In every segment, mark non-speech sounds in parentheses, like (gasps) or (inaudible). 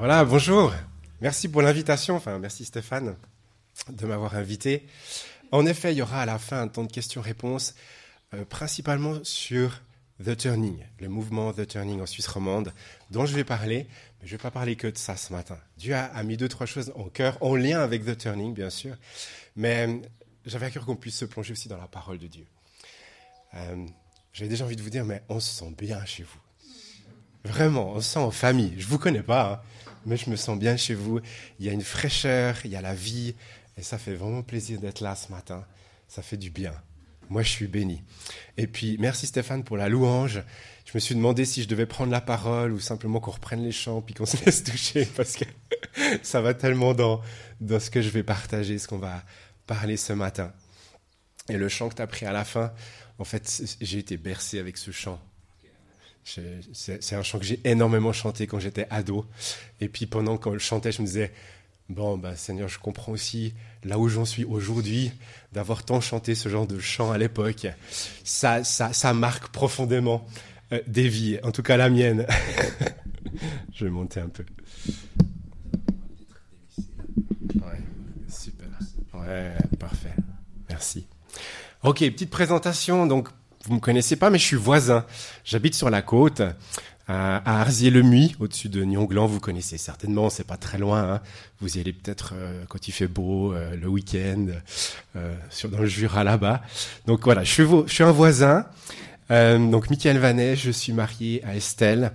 Voilà, bonjour. Merci pour l'invitation. Enfin, merci Stéphane de m'avoir invité. En effet, il y aura à la fin un temps de questions-réponses, euh, principalement sur The Turning, le mouvement The Turning en Suisse romande, dont je vais parler. Mais je ne vais pas parler que de ça ce matin. Dieu a, mis deux, trois choses en cœur, en lien avec The Turning, bien sûr. Mais euh, j'avais à cœur qu'on puisse se plonger aussi dans la parole de Dieu. Euh, j'avais déjà envie de vous dire, mais on se sent bien chez vous. Vraiment, on se sent en famille. Je vous connais pas, hein, mais je me sens bien chez vous. Il y a une fraîcheur, il y a la vie, et ça fait vraiment plaisir d'être là ce matin. Ça fait du bien. Moi, je suis béni. Et puis, merci Stéphane pour la louange. Je me suis demandé si je devais prendre la parole ou simplement qu'on reprenne les chants puis qu'on se laisse toucher parce que (laughs) ça va tellement dans, dans ce que je vais partager, ce qu'on va parler ce matin. Et le chant que tu as pris à la fin, en fait, j'ai été bercé avec ce chant. C'est un chant que j'ai énormément chanté quand j'étais ado. Et puis pendant qu'on le chantait, je me disais, bon, bah, Seigneur, je comprends aussi là où j'en suis aujourd'hui, d'avoir tant chanté ce genre de chant à l'époque. Ça, ça, marque profondément euh, des vies, en tout cas la mienne. (laughs) je vais monter un peu. Ouais, super. Ouais, parfait. Merci. Ok, petite présentation. Donc, vous me connaissez pas, mais je suis voisin. J'habite sur la côte, à Arzier-le-Muy, au-dessus de Nyonglan. Vous connaissez certainement, c'est pas très loin. Hein. Vous y allez peut-être euh, quand il fait beau, euh, le week-end, euh, sur dans le Jura là-bas. Donc voilà, je suis, je suis un voisin. donc Michael Vanet, je suis marié à Estelle.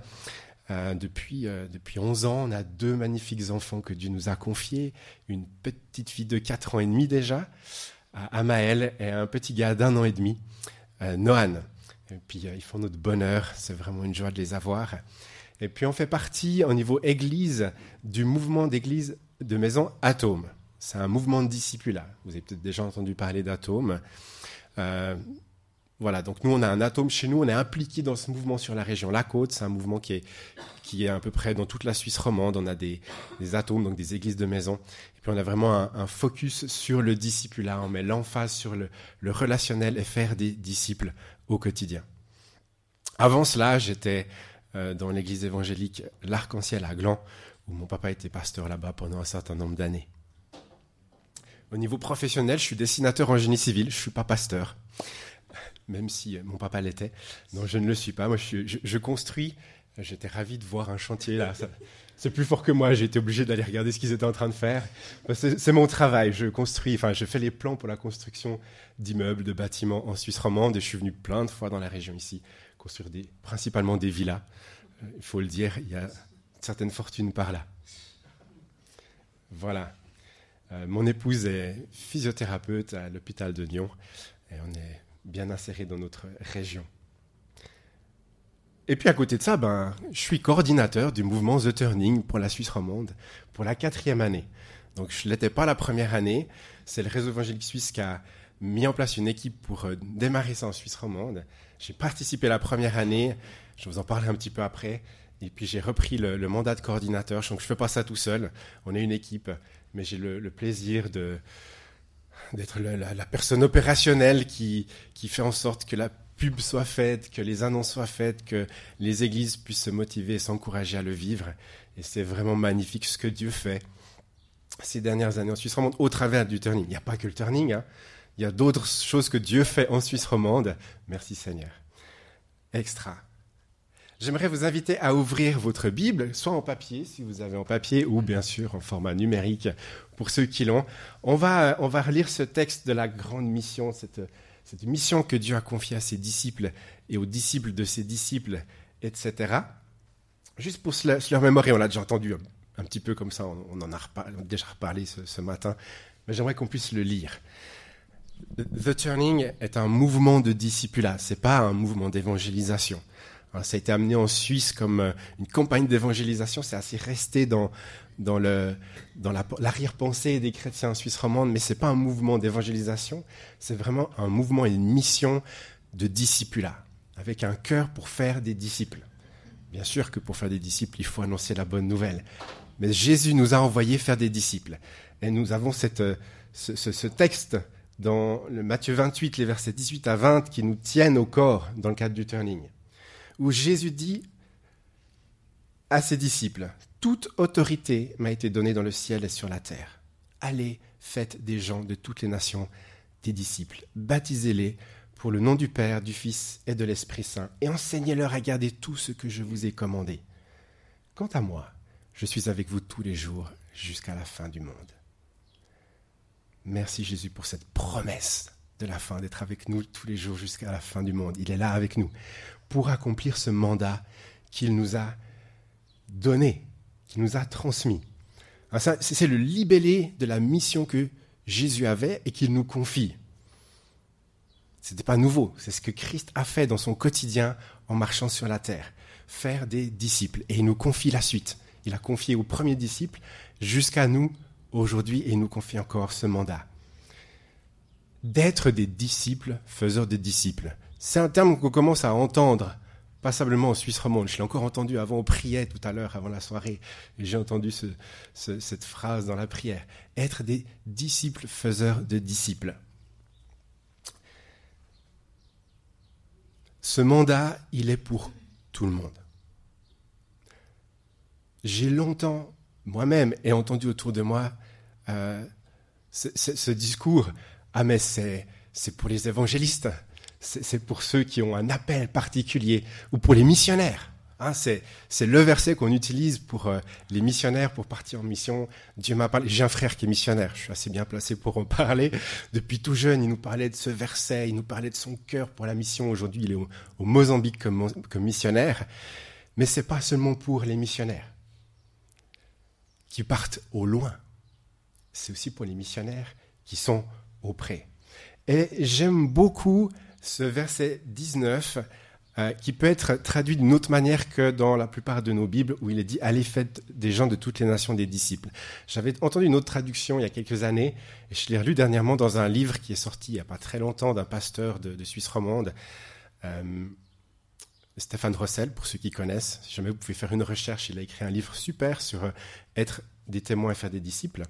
depuis, depuis 11 ans, on a deux magnifiques enfants que Dieu nous a confiés. Une petite fille de 4 ans et demi déjà, Amaël, et un petit gars d'un an et demi. Euh, Noan. Et puis euh, ils font notre bonheur, c'est vraiment une joie de les avoir. Et puis on fait partie au niveau église du mouvement d'église de maison Atome. C'est un mouvement de. Vous avez peut-être déjà entendu parler d'Atome. Euh, voilà, donc nous on a un atome chez nous, on est impliqué dans ce mouvement sur la région La Côte. C'est un mouvement qui est, qui est à peu près dans toute la Suisse romande. On a des, des atomes, donc des églises de maison. Et puis on a vraiment un, focus sur le discipulat. On met l'emphase sur le, le relationnel et faire des disciples au quotidien. Avant cela, j'étais euh, dans l'église évangélique L'Arc-en-Ciel à Gland, où mon papa était pasteur là-bas pendant un certain nombre d'années. Au niveau professionnel, je suis dessinateur en génie civil, je suis pas pasteur même si euh, mon papa l'était. Non, je ne le suis pas. Moi, je, construis. J'étais ravi de voir un chantier là. C'est plus fort que moi. J'ai été obligé d'aller regarder ce qu'ils étaient en train de faire. C'est mon travail. Je construis. Enfin, je fais les plans pour la construction d'immeubles, de bâtiments en Suisse romande. Et je suis venu plein de fois dans la région ici construire principalement des villas. Euh, il faut le dire, il y a certaines fortunes par là. Voilà. Euh, mon épouse est physiothérapeute à l'hôpital de Lyon. Et on est bien inséré dans notre région. Et puis à côté de ça, ben, je suis coordinateur du mouvement The Turning pour la Suisse romande pour la quatrième année. Donc je ne l'étais pas la première année. C'est le réseau évangélique suisse qui a mis en place une équipe pour euh, démarrer ça en Suisse romande. J'ai participé la première année. Je vous en parlerai un petit peu après. Et puis j'ai repris le, mandat de coordinateur. Donc je ne fais pas ça tout seul. On est une équipe, mais j'ai le plaisir de, d'être la, personne opérationnelle qui, qui fait en sorte que la pub soit faite, que les annonces soient faites, que les églises puissent se motiver et s'encourager à le vivre. Et c'est vraiment magnifique ce que Dieu fait ces dernières années en Suisse romande au travers du turning. Il n'y a pas que le turning, hein. il y a d'autres choses que Dieu fait en Suisse romande. Merci Seigneur. Extra. J'aimerais vous inviter à ouvrir votre Bible, soit en papier, si vous avez en papier, ou bien sûr en format numérique pour ceux qui l'ont. On va, on va relire ce texte de la grande mission, cette, cette mission que Dieu a confiée à ses disciples et aux disciples de ses disciples, etc. Juste pour se, leur mémorer, on l'a déjà entendu un, petit peu comme ça, on, en a, déjà reparlé ce, matin, mais j'aimerais qu'on puisse le lire. The Turning est un mouvement de discipulat, c'est pas un mouvement d'évangélisation. Ça a été amené en Suisse comme euh, une campagne d'évangélisation. C'est assez resté dans, dans, le, dans l'arrière-pensée des chrétiens en Suisse romande, mais ce n'est pas un mouvement d'évangélisation. C'est vraiment un mouvement et une mission de discipulat, avec un cœur pour faire des disciples. Bien sûr que pour faire des disciples, il faut annoncer la bonne nouvelle. Mais Jésus nous a envoyés faire des disciples. Et nous avons cette, ce, ce texte dans Matthieu 28, les versets 18 à 20, qui nous tiennent au corps dans le cadre du turning où Jésus dit à ses disciples, toute autorité m'a été donnée dans le ciel et sur la terre. Allez, faites des gens de toutes les nations des disciples, baptisez-les pour le nom du Père, du Fils et de l'Esprit Saint, et enseignez-leur à garder tout ce que je vous ai commandé. Quant à moi, je suis avec vous tous les jours jusqu'à la fin du monde. Merci Jésus pour cette promesse de la fin, d'être avec nous tous les jours jusqu'à la fin du monde. Il est là avec nous pour accomplir ce mandat qu'il nous a donné, qu'il nous a transmis. C'est le libellé de la mission que Jésus avait et qu'il nous confie. Ce n'était pas nouveau, c'est ce que Christ a fait dans son quotidien en marchant sur la terre, faire des disciples. Et il nous confie la suite. Il a confié aux premiers disciples jusqu'à nous aujourd'hui et il nous confie encore ce mandat. D'être des disciples faiseurs de disciples. C'est un terme qu'on commence à entendre passablement en Suisse romande. Je l'ai encore entendu avant, on priait tout à l'heure, avant la soirée, j'ai entendu cette phrase dans la prière. Être des disciples faiseurs de disciples. Ce mandat, il est pour tout le monde. J'ai longtemps, moi-même, et entendu autour de moi euh, ce, discours. Ah mais c'est pour les évangélistes c'est pour ceux qui ont un appel particulier ou pour les missionnaires. Hein, c'est le verset qu'on utilise pour euh, les missionnaires pour partir en mission. Dieu m'a parlé. J'ai un frère qui est missionnaire. Je suis assez bien placé pour en parler. Depuis tout jeune, il nous parlait de ce verset. Il nous parlait de son cœur pour la mission. Aujourd'hui, il est au, Mozambique comme, missionnaire. Mais c'est pas seulement pour les missionnaires qui partent au loin. C'est aussi pour les missionnaires qui sont auprès. Et j'aime beaucoup ce verset 19 euh, qui peut être traduit d'une autre manière que dans la plupart de nos Bibles où il est dit Allez, faites des gens de toutes les nations des disciples. J'avais entendu une autre traduction il y a quelques années et je l'ai relu dernièrement dans un livre qui est sorti il n'y a pas très longtemps d'un pasteur de, Suisse romande. Euh, Stéphane Rossel, pour ceux qui connaissent, si jamais vous pouvez faire une recherche, il a écrit un livre super sur euh, être des témoins et faire des disciples.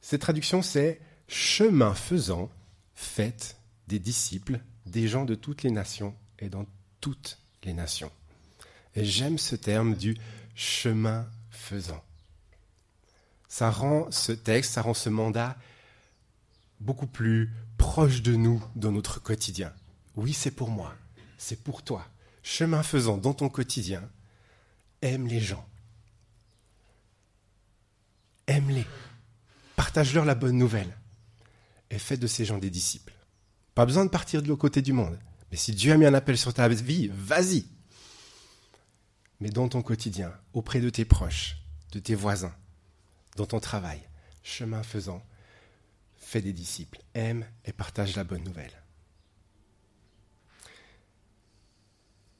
Cette traduction, c'est chemin faisant, faites des disciples, des gens de toutes les nations et dans toutes les nations. Et j'aime ce terme du chemin faisant. Ça rend ce texte, ça rend ce mandat beaucoup plus proche de nous dans notre quotidien. Oui, c'est pour moi, c'est pour toi. Chemin faisant dans ton quotidien, aime les gens. Aime-les. Partage-leur la bonne nouvelle. Et fais de ces gens des disciples. Pas besoin de partir de l'autre côté du monde. Mais si Dieu a mis un appel sur ta vie, vas-y. Mais dans ton quotidien, auprès de tes proches, de tes voisins, dans ton travail, chemin faisant, fais des disciples, aime et partage la bonne nouvelle.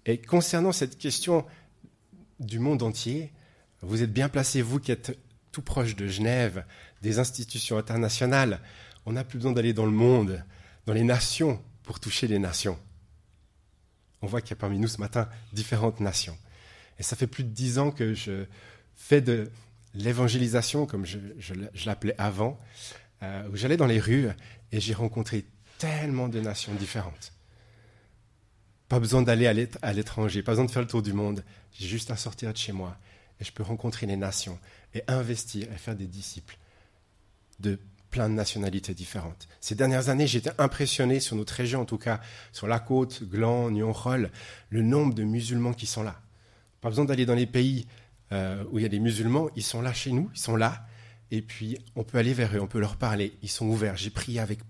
Et concernant cette question du monde entier, vous êtes bien placé, vous qui êtes tout proche de Genève, des institutions internationales. On n'a plus besoin d'aller dans le monde dans les nations pour toucher les nations. On voit qu'il y a parmi nous ce matin différentes nations. Et ça fait plus de dix ans que je fais de l'évangélisation, comme je, l'appelais avant, euh, où j'allais dans les rues et j'ai rencontré tellement de nations différentes. Pas besoin d'aller à l'étranger, pas besoin de faire le tour du monde. J'ai juste à sortir de chez moi et je peux rencontrer les nations et investir et faire des disciples de plein de nationalités différentes. Ces dernières années, j'étais impressionné sur notre région, en tout cas sur la côte, Gland, Nyon-Roll, le nombre de musulmans qui sont là. Pas besoin d'aller dans les pays euh, où il y a des musulmans, ils sont là chez nous, ils sont là, et puis on peut aller vers eux, on peut leur parler, ils sont ouverts. J'ai prié avec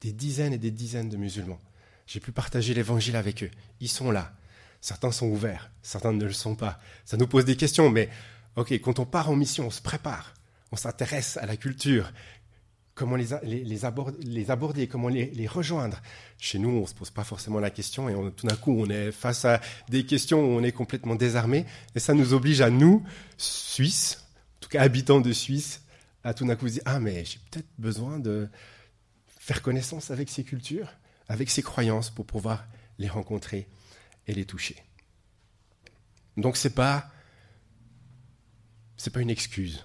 des dizaines et des dizaines de musulmans. J'ai pu partager l'évangile avec eux. Ils sont là. Certains sont ouverts, certains ne le sont pas. Ça nous pose des questions, mais ok, quand on part en mission, on se prépare, on s'intéresse à la culture, comment les, aborder, comment les, rejoindre. Chez nous, on ne se pose pas forcément la question et tout d'un coup, on est face à des questions où on est complètement désarmé. Et ça nous oblige à nous, Suisses, en tout cas habitants de Suisse, à tout d'un coup se dire Ah, mais j'ai peut-être besoin de faire connaissance avec ces cultures, avec ces croyances pour pouvoir les rencontrer et les toucher. Donc, ce n'est pas, pas une excuse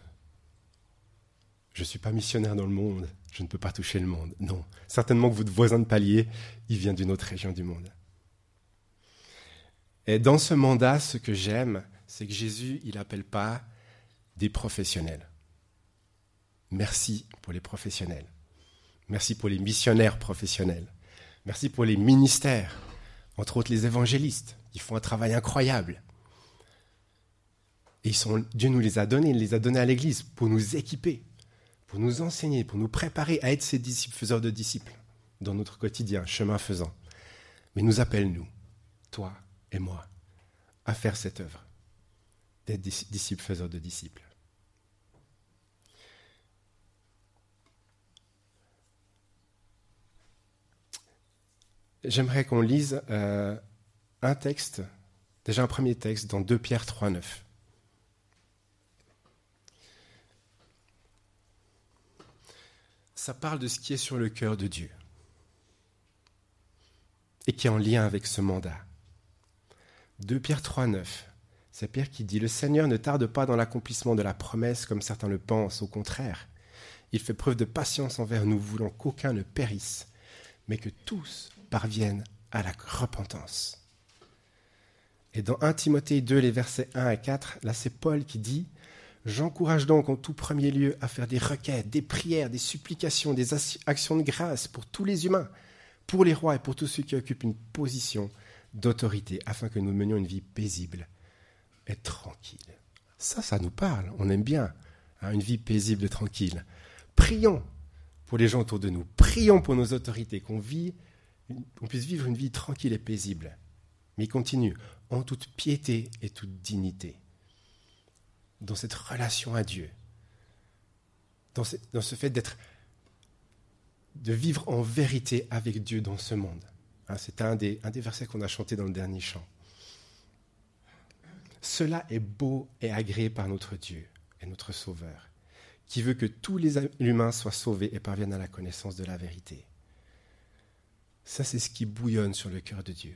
je ne suis pas missionnaire dans le monde, je ne peux pas toucher le monde. Non, certainement que votre voisin de palier, il vient d'une autre région du monde. Et dans ce mandat, ce que j'aime, c'est que Jésus, il n'appelle pas des professionnels. Merci pour les professionnels. Merci pour les missionnaires professionnels. Merci pour les ministères, entre autres les évangélistes, qui font un travail incroyable. Et Dieu nous les a donnés, il les a donnés à l'Église pour nous équiper, pour nous enseigner, pour nous préparer à être ces disciples, faiseurs de disciples, dans notre quotidien, chemin faisant. Mais nous appelle, nous, toi et moi, à faire cette œuvre, d'être disciples faiseurs de disciples. J'aimerais qu'on lise euh, un texte, déjà un premier texte, dans 2 Pierre 3, 9. Ça parle de ce qui est sur le cœur de Dieu et qui est en lien avec ce mandat. 2 Pierre 3, 9. C'est Pierre qui dit Le Seigneur ne tarde pas dans l'accomplissement de la promesse comme certains le pensent, au contraire. Il fait preuve de patience envers nous, voulant qu'aucun ne périsse, mais que tous parviennent à la repentance. Et dans 1 Timothée 2, les versets 1 à 4, là c'est Paul qui dit J'encourage donc en tout premier lieu à faire des requêtes, des prières, des supplications, des actions de grâce pour tous les humains, pour les rois et pour tous ceux qui occupent une position d'autorité, afin que nous menions une vie paisible et tranquille. Ça, ça nous parle, on aime bien hein, une vie paisible et tranquille. Prions pour les gens autour de nous, prions pour nos autorités, qu'on puisse vivre une vie tranquille et paisible. Mais il continue, en toute piété et toute dignité dans cette relation à Dieu, dans ce, fait d'être, de vivre en vérité avec Dieu dans ce monde. Hein, c'est un des, un des versets qu'on a chanté dans le dernier chant. Cela est beau et agréé par notre Dieu et notre Sauveur, qui veut que tous les humains soient sauvés et parviennent à la connaissance de la vérité. Ça, c'est ce qui bouillonne sur le cœur de Dieu,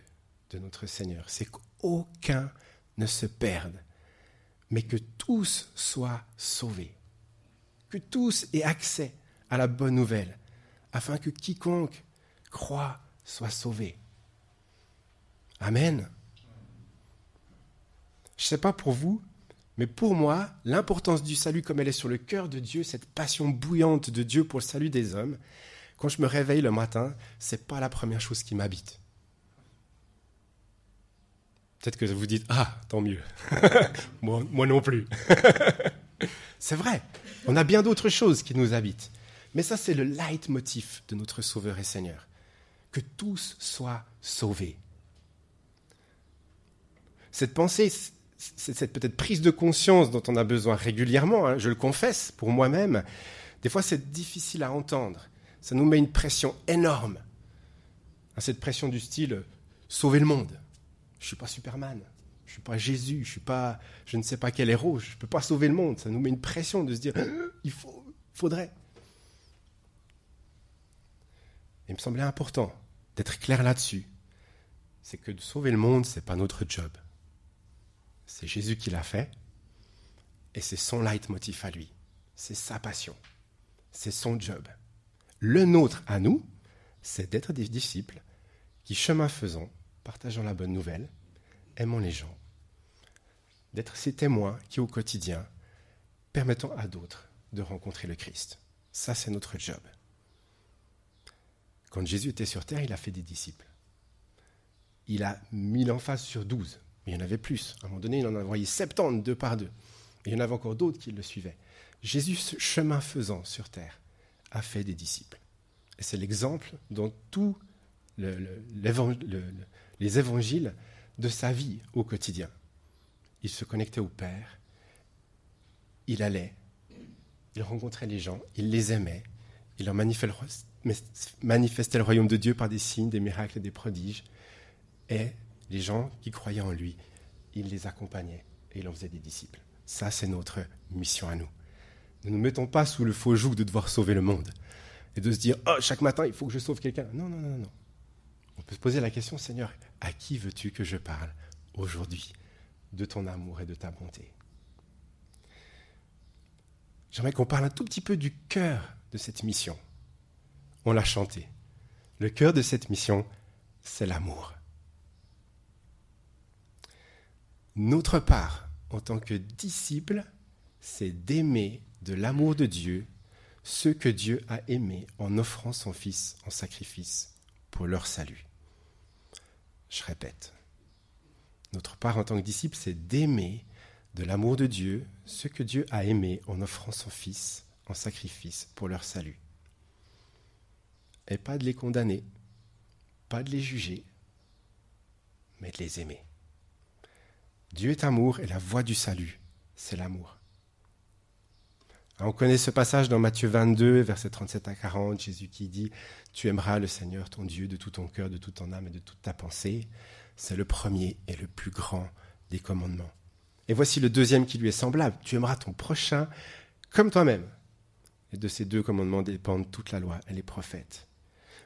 de notre Seigneur. C'est qu'aucun ne se perde, mais que tous soient sauvés, que tous aient accès à la bonne nouvelle, afin que quiconque croit soit sauvé. Amen. Je ne sais pas pour vous, mais pour moi, l'importance du salut comme elle est sur le cœur de Dieu, cette passion bouillante de Dieu pour le salut des hommes, quand je me réveille le matin, c'est pas la première chose qui m'habite. Peut-être que vous dites Ah, tant mieux. (laughs) moi, non plus. (laughs) c'est vrai, on a bien d'autres choses qui nous habitent. Mais ça, c'est le leitmotiv de notre Sauveur et Seigneur. Que tous soient sauvés. Cette pensée, cette peut-être prise de conscience dont on a besoin régulièrement, hein, je le confesse pour moi-même, des fois c'est difficile à entendre. Ça nous met une pression énorme. Cette pression du style sauver le monde. Je suis pas Superman, je ne suis pas Jésus, je suis pas, je ne sais pas quel héros, je ne peux pas sauver le monde. Ça nous met une pression de se dire, (gasps) il faut, faudrait. Il me semblait important d'être clair là-dessus. C'est que de sauver le monde, ce n'est pas notre job. C'est Jésus qui l'a fait, et c'est son leitmotiv à lui. C'est sa passion. C'est son job. Le nôtre à nous, c'est d'être des disciples qui, chemin faisant, partageant la bonne nouvelle, aimant les gens, d'être ces témoins qui, au quotidien, permettant à d'autres de rencontrer le Christ. Ça, c'est notre job. Quand Jésus était sur terre, il a fait des disciples. Il a mis l'emphase sur douze, mais il y en avait plus. À un moment donné, il en a envoyé 70 deux par deux. Et il y en avait encore d'autres qui le suivaient. Jésus, chemin faisant sur terre, a fait des disciples. Et c'est l'exemple dans tous les évangiles de sa vie au quotidien. Il se connectait au Père, il allait, il rencontrait les gens, il les aimait, il leur manifestait le royaume de Dieu par des signes, des miracles et des prodiges. Et les gens qui croyaient en lui, il les accompagnait et il en faisait des disciples. Ça, c'est notre mission à nous. Ne nous mettons pas sous le faux joug de devoir sauver le monde et de se dire oh, chaque matin, il faut que je sauve quelqu'un. Non, non, non, non. Peut se poser la question Seigneur, à qui veux-tu que je parle aujourd'hui de ton amour et de ta bonté? J'aimerais qu'on parle un tout petit peu du cœur de cette mission. On l'a chanté. Le cœur de cette mission, c'est l'amour. Notre part en tant que disciple, c'est d'aimer de l'amour de Dieu ceux que Dieu a aimés en offrant son Fils en sacrifice pour leur salut. Je répète, notre part en tant que disciple, c'est d'aimer de l'amour de Dieu ceux que Dieu a aimés en offrant son Fils en sacrifice pour leur salut. Et pas de les condamner, pas de les juger, mais de les aimer. Dieu est amour et la voie du salut, c'est l'amour. On connaît ce passage dans Matthieu 22, versets 37 à 40, Jésus qui dit, Tu aimeras le Seigneur ton Dieu de tout ton cœur, de toute ton âme et de toute ta pensée. C'est le premier et le plus grand des commandements. Et voici le deuxième qui lui est semblable. Tu aimeras ton prochain comme toi-même. Et de ces deux commandements dépendent toute la loi et les prophètes.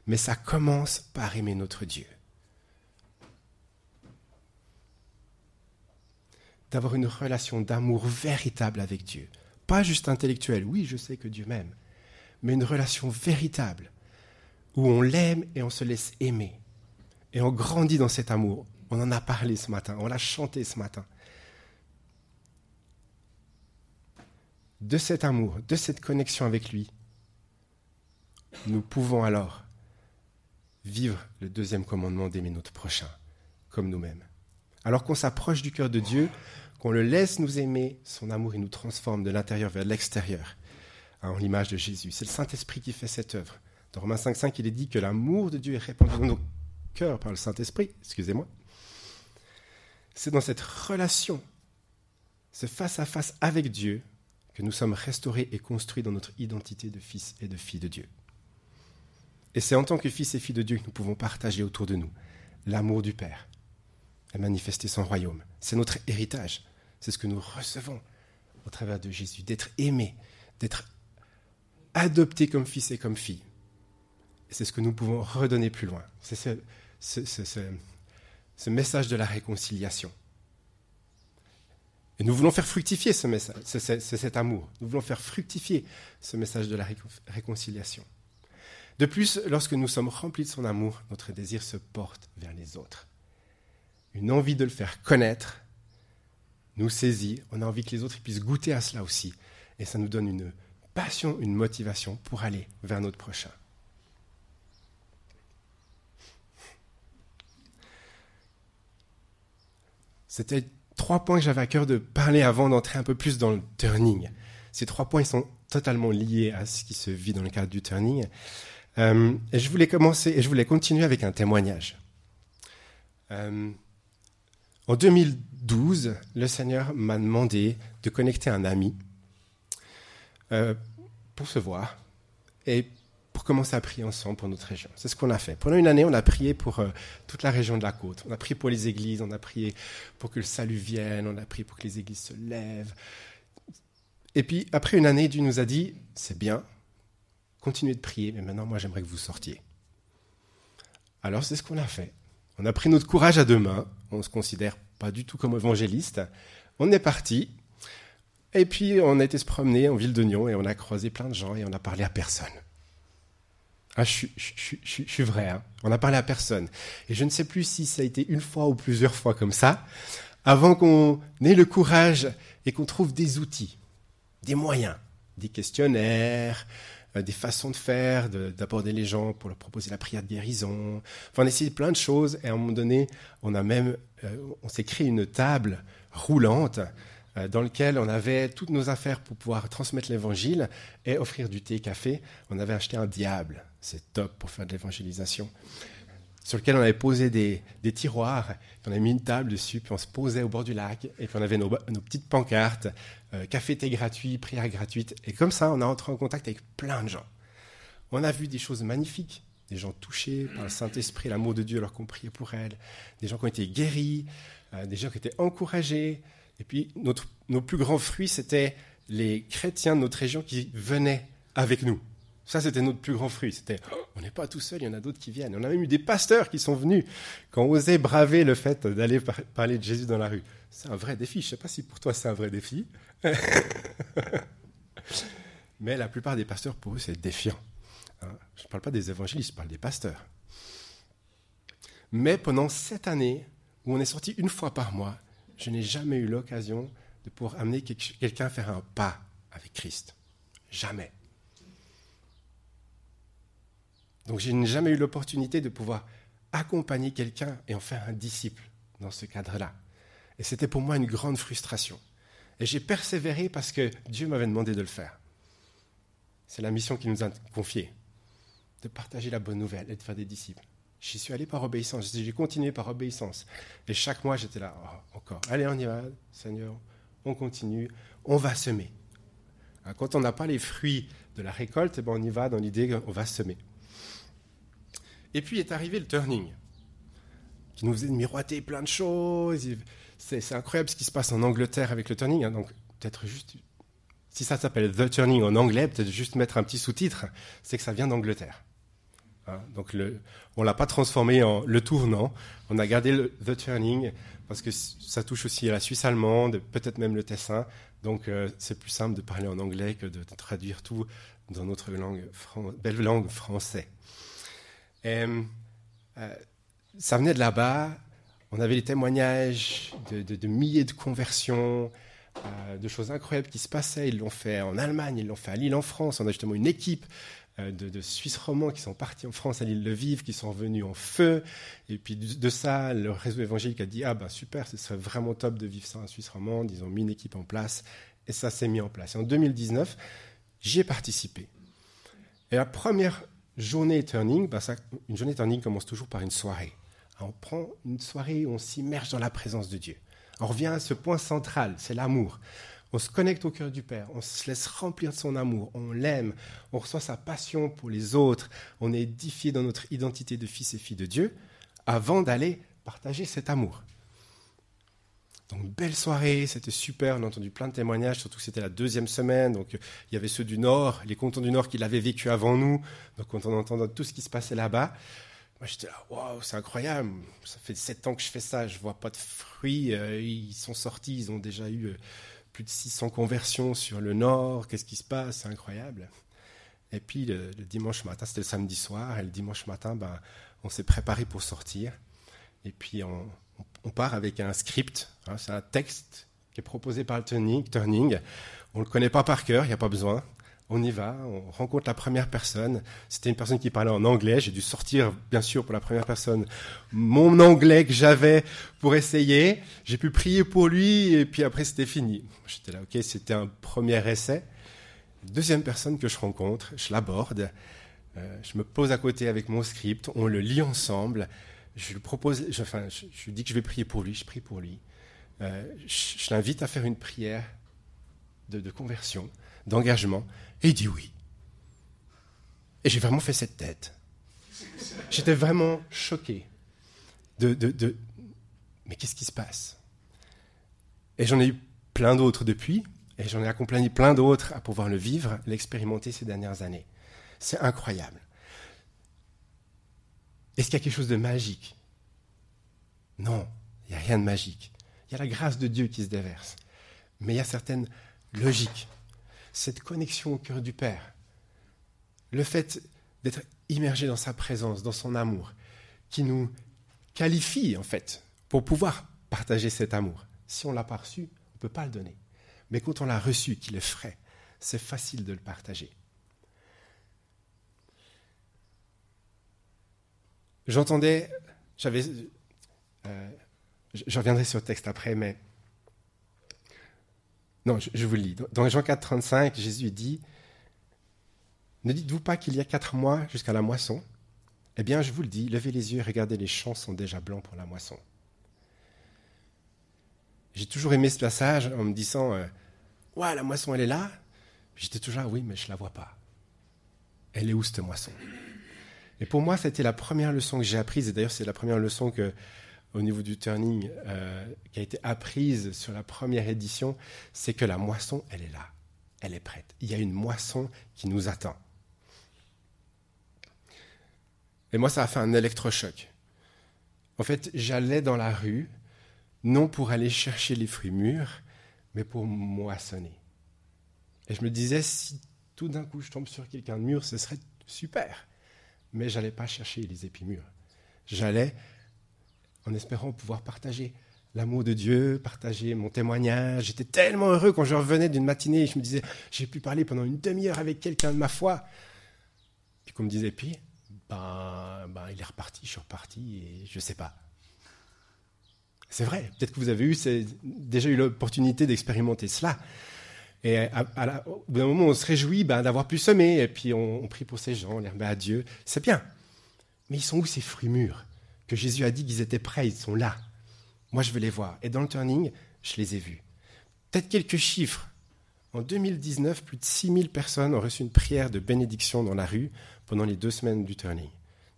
Mais ça commence par aimer notre Dieu. D'avoir une relation d'amour véritable avec Dieu pas juste intellectuelle, oui, je sais que Dieu m'aime, mais une relation véritable, où on l'aime et on se laisse aimer. Et on grandit dans cet amour. On en a parlé ce matin, on l'a chanté ce matin. De cet amour, de cette connexion avec lui, nous pouvons alors vivre le deuxième commandement d'aimer notre prochain comme nous-mêmes. Alors qu'on s'approche du cœur de Dieu, qu'on le laisse nous aimer, son amour, il nous transforme de l'intérieur vers l'extérieur, hein, en l'image de Jésus. C'est le Saint-Esprit qui fait cette œuvre. Dans Romains 5.5, il est dit que l'amour de Dieu est répandu dans nos cœurs par le Saint-Esprit, excusez-moi. C'est dans cette relation, ce face-à-face avec Dieu, que nous sommes restaurés et construits dans notre identité de fils et de filles de Dieu. Et c'est en tant que fils et filles de Dieu que nous pouvons partager autour de nous l'amour du Père et manifester son royaume. C'est notre héritage. C'est ce que nous recevons au travers de Jésus, d'être aimé, d'être adopté comme fils et comme fille. C'est ce que nous pouvons redonner plus loin. C'est ce, message de la réconciliation. Et nous voulons faire fructifier ce message, c'est cet amour. Nous voulons faire fructifier ce message de la réconciliation. De plus, lorsque nous sommes remplis de son amour, notre désir se porte vers les autres. Une envie de le faire connaître nous saisit, on a envie que les autres puissent goûter à cela aussi. Et ça nous donne une passion, une motivation pour aller vers notre prochain. C'était trois points que j'avais à cœur de parler avant d'entrer un peu plus dans le turning. Ces trois points sont totalement liés à ce qui se vit dans le cadre du turning. Euh, et je voulais commencer et je voulais continuer avec un témoignage. Euh, en 2012, le Seigneur m'a demandé de connecter un ami euh, pour se voir et pour commencer à prier ensemble pour notre région. C'est ce qu'on a fait. Pendant une année, on a prié pour euh, toute la région de la côte. On a prié pour les églises, on a prié pour que le salut vienne, on a prié pour que les églises se lèvent. Et puis, après une année, Dieu nous a dit, c'est bien, continuez de prier, mais maintenant, moi, j'aimerais que vous sortiez. Alors, c'est ce qu'on a fait. On a pris notre courage à deux mains, on ne se considère pas du tout comme évangéliste. On est parti, et puis on a été se promener en ville de Nyon et on a croisé plein de gens et on a parlé à personne. Ah, je, suis vrai, hein. on a parlé à personne. Et je ne sais plus si ça a été une fois ou plusieurs fois comme ça, avant qu'on ait le courage et qu'on trouve des outils, des moyens, des questionnaires, des façons de faire, d'aborder les gens pour leur proposer la prière de guérison. Enfin, on a essayé plein de choses et à un moment donné, on a même, euh, on s'est créé une table roulante euh, dans laquelle on avait toutes nos affaires pour pouvoir transmettre l'évangile et offrir du thé café. On avait acheté un diable, c'est top pour faire de l'évangélisation sur lequel on avait posé des, tiroirs, on avait mis une table dessus, puis on se posait au bord du lac, et puis on avait nos, petites pancartes, euh, café, thé gratuit, prière gratuite, et comme ça, on a entré en contact avec plein de gens. On a vu des choses magnifiques, des gens touchés par le Saint-Esprit, l'amour de Dieu alors qu'on priait pour elles, des gens qui ont été guéris, euh, des gens qui étaient encouragés, et puis notre, nos plus grands fruits, c'était les chrétiens de notre région qui venaient avec nous. Ça, c'était notre plus grand fruit. C'était, oh, on n'est pas tout seul, il y en a d'autres qui viennent. On a même eu des pasteurs qui sont venus, qui ont osé braver le fait d'aller parler de Jésus dans la rue. C'est un vrai défi. Je ne sais pas si pour toi c'est un vrai défi. (laughs) Mais la plupart des pasteurs, pour eux, c'est défiant. Hein? Je ne parle pas des évangélistes, je parle des pasteurs. Mais pendant cette année, où on est sorti une fois par mois, je n'ai jamais eu l'occasion de pouvoir amener quelqu'un faire un pas avec Christ. Jamais. Donc je n'ai jamais eu l'opportunité de pouvoir accompagner quelqu'un et en faire un disciple dans ce cadre-là. Et c'était pour moi une grande frustration. Et j'ai persévéré parce que Dieu m'avait demandé de le faire. C'est la mission qu'il nous a confiée, de partager la bonne nouvelle et de faire des disciples. J'y suis allé par obéissance, j'ai continué par obéissance. Et chaque mois, j'étais là, oh, encore, allez, on y va, Seigneur, on continue, on va semer. Hein, quand on n'a pas les fruits de la récolte, eh ben, on y va dans l'idée qu'on va semer. Et puis est arrivé le turning, qui nous faisait miroiter plein de choses. C'est incroyable ce qui se passe en Angleterre avec le turning. Hein. donc, peut-être juste, si ça s'appelle The Turning en anglais, peut-être juste mettre un petit sous-titre, c'est que ça vient d'Angleterre. Hein. donc, le, on l'a pas transformé en le tournant, on a gardé The Turning parce que ça touche aussi à la Suisse allemande, peut-être même le Tessin. Donc, euh, c'est plus simple de parler en anglais que de, traduire tout dans notre belle langue français. Euh, ça venait de là-bas. On avait les témoignages de, milliers de conversions, euh, de choses incroyables qui se passaient. Ils l'ont fait en Allemagne, ils l'ont fait à Lille en France. On a justement une équipe euh, de, Suisses romands qui sont partis en France à l'île de Vive, qui sont revenus en feu. Et puis de, ça, le réseau évangélique a dit Ah ben super, ce serait vraiment top de vivre ça en Suisse romande. Ils ont mis une équipe en place et ça s'est mis en place. Et en 2019, j'y ai participé. Et la première journée turning, ben ça, une journée turning commence toujours par une soirée. On prend une soirée où on s'immerge dans la présence de Dieu. On revient à ce point central, c'est l'amour. On se connecte au cœur du Père, on se laisse remplir de son amour, on l'aime, on reçoit sa passion pour les autres, on est édifié dans notre identité de fils et fille de Dieu, avant d'aller partager cet amour. Donc belle soirée, c'était super, on a entendu plein de témoignages, surtout que c'était la deuxième semaine, donc il y avait ceux du Nord, les cantons du Nord qui l'avaient vécu avant nous, donc quand on entendait tout ce qui se passait là-bas, moi, j'étais là, waouh, c'est incroyable. Ça fait sept ans que je fais ça, je vois pas de fruits. Euh, ils sont sortis, ils ont déjà eu euh, plus de 600 conversions sur le Nord. Qu'est-ce qui se passe C'est incroyable. Et puis le, dimanche matin, c'était le samedi soir, et le dimanche matin, ben, on s'est préparé pour sortir. Et puis on, part avec un script. Hein, c'est un texte qui est proposé par le turning. turning. On ne le connaît pas par cœur, il n'y a pas besoin on y va, on rencontre la première personne. C'était une personne qui parlait en anglais. J'ai dû sortir, bien sûr, pour la première personne, mon anglais que j'avais pour essayer. J'ai pu prier pour lui et puis après c'était fini. J'étais là, ok, c'était un premier essai. Deuxième personne que je rencontre, je l'aborde. Euh, je me pose à côté avec mon script, on le lit ensemble. Je lui propose, je, lui dis que je vais prier pour lui, je prie pour lui. Euh, je, l'invite à faire une prière de, conversion, d'engagement. Et il dit oui. Et j'ai vraiment fait cette tête. J'étais vraiment choqué de, mais qu'est-ce qui se passe? Et j'en ai eu plein d'autres depuis, et j'en ai accompagné plein d'autres à pouvoir le vivre, l'expérimenter ces dernières années. C'est incroyable. Est-ce qu'il y a quelque chose de magique? Non, il n'y a rien de magique. Il y a la grâce de Dieu qui se déverse. Mais il y a certaines logiques cette connexion au cœur du Père, le fait d'être immergé dans sa présence, dans son amour, qui nous qualifie en fait pour pouvoir partager cet amour. Si on l'a pas reçu, on ne peut pas le donner. Mais quand on l'a reçu, qu'il est frais, c'est facile de le partager. J'entendais, j'avais, euh, je reviendrai sur le texte après, mais non, je, vous le lis. Dans Jean 4, 35, Jésus dit Ne dites-vous pas qu'il y a quatre mois jusqu'à la moisson? Eh bien, je vous le dis, levez les yeux regardez, les champs sont déjà blancs pour la moisson. J'ai toujours aimé ce passage en me disant euh, la moisson, elle est là. J'étais toujours oui, mais je ne la vois pas. Elle est où cette moisson? Et pour moi, c'était la première leçon que j'ai apprise, et d'ailleurs, c'est la première leçon que au niveau du turning euh, qui a été apprise sur la première édition, c'est que la moisson, elle est là, elle est prête. Il y a une moisson qui nous attend. Et moi, ça a fait un électrochoc. En fait, j'allais dans la rue, non pour aller chercher les fruits mûrs, mais pour moissonner. Et je me disais, si tout d'un coup je tombe sur quelqu'un de mûr, ce serait super. Mais j'allais pas chercher les épis mûrs. J'allais en espérant pouvoir partager l'amour de Dieu, partager mon témoignage. J'étais tellement heureux quand je revenais d'une matinée et je me disais, j'ai pu parler pendant une demi-heure avec quelqu'un de ma foi. Puis qu'on me disait, puis, ben, ben, il est reparti, je suis reparti et je ne sais pas. C'est vrai, peut-être que vous avez eu, déjà eu l'opportunité d'expérimenter cela. Et à, au bout d'un moment, on se réjouit ben, d'avoir pu semer, et puis on, prie pour ces gens, on les remet à Dieu. C'est bien. Mais ils sont où ces fruits mûrs Que Jésus a dit qu'ils étaient prêts, ils sont là. Moi, je veux les voir. Et dans le turning, je les ai vus. Peut-être quelques chiffres. En 2019, plus de 6000 personnes ont reçu une prière de bénédiction dans la rue pendant les deux semaines du turning.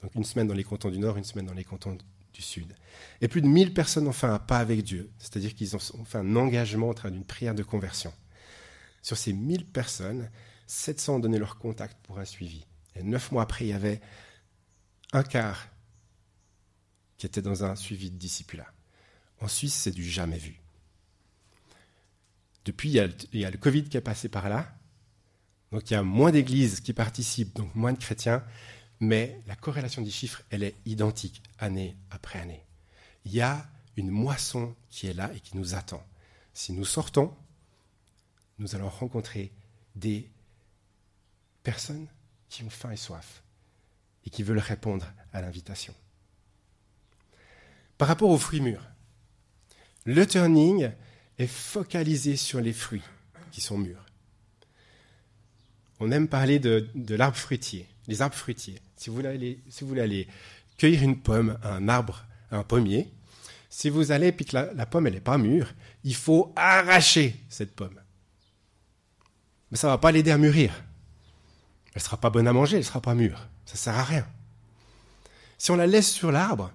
Donc une semaine dans les cantons du Nord, une semaine dans les cantons du Sud. Et plus de 1000 personnes ont fait un pas avec Dieu, c'est-à-dire qu'ils ont fait un engagement au travers d'une prière de conversion. Sur ces 1000 personnes, 700 ont donné leur contact pour un suivi. Et neuf mois après, il y avait un quart qui était dans un suivi de discipulat. En Suisse, c'est du jamais vu. Depuis, il y, a, il y, a, le Covid qui est passé par là. Donc il y a moins d'églises qui participent, donc moins de chrétiens. Mais la corrélation des chiffres, elle est identique année après année. Il y a une moisson qui est là et qui nous attend. Si nous sortons, nous allons rencontrer des personnes qui ont faim et soif et qui veulent répondre à l'invitation. Par rapport aux fruits mûrs, le turning est focalisé sur les fruits qui sont mûrs. On aime parler de, l'arbre fruitier, les arbres fruitiers. Si vous, voulez aller, cueillir une pomme, un arbre, un pommier, si vous allez et que la, la pomme n'est pas mûre, il faut arracher cette pomme. Mais ça ne va pas l'aider à mûrir. Elle ne sera pas bonne à manger, elle ne sera pas mûre. Ça ne sert à rien. Si on la laisse sur l'arbre,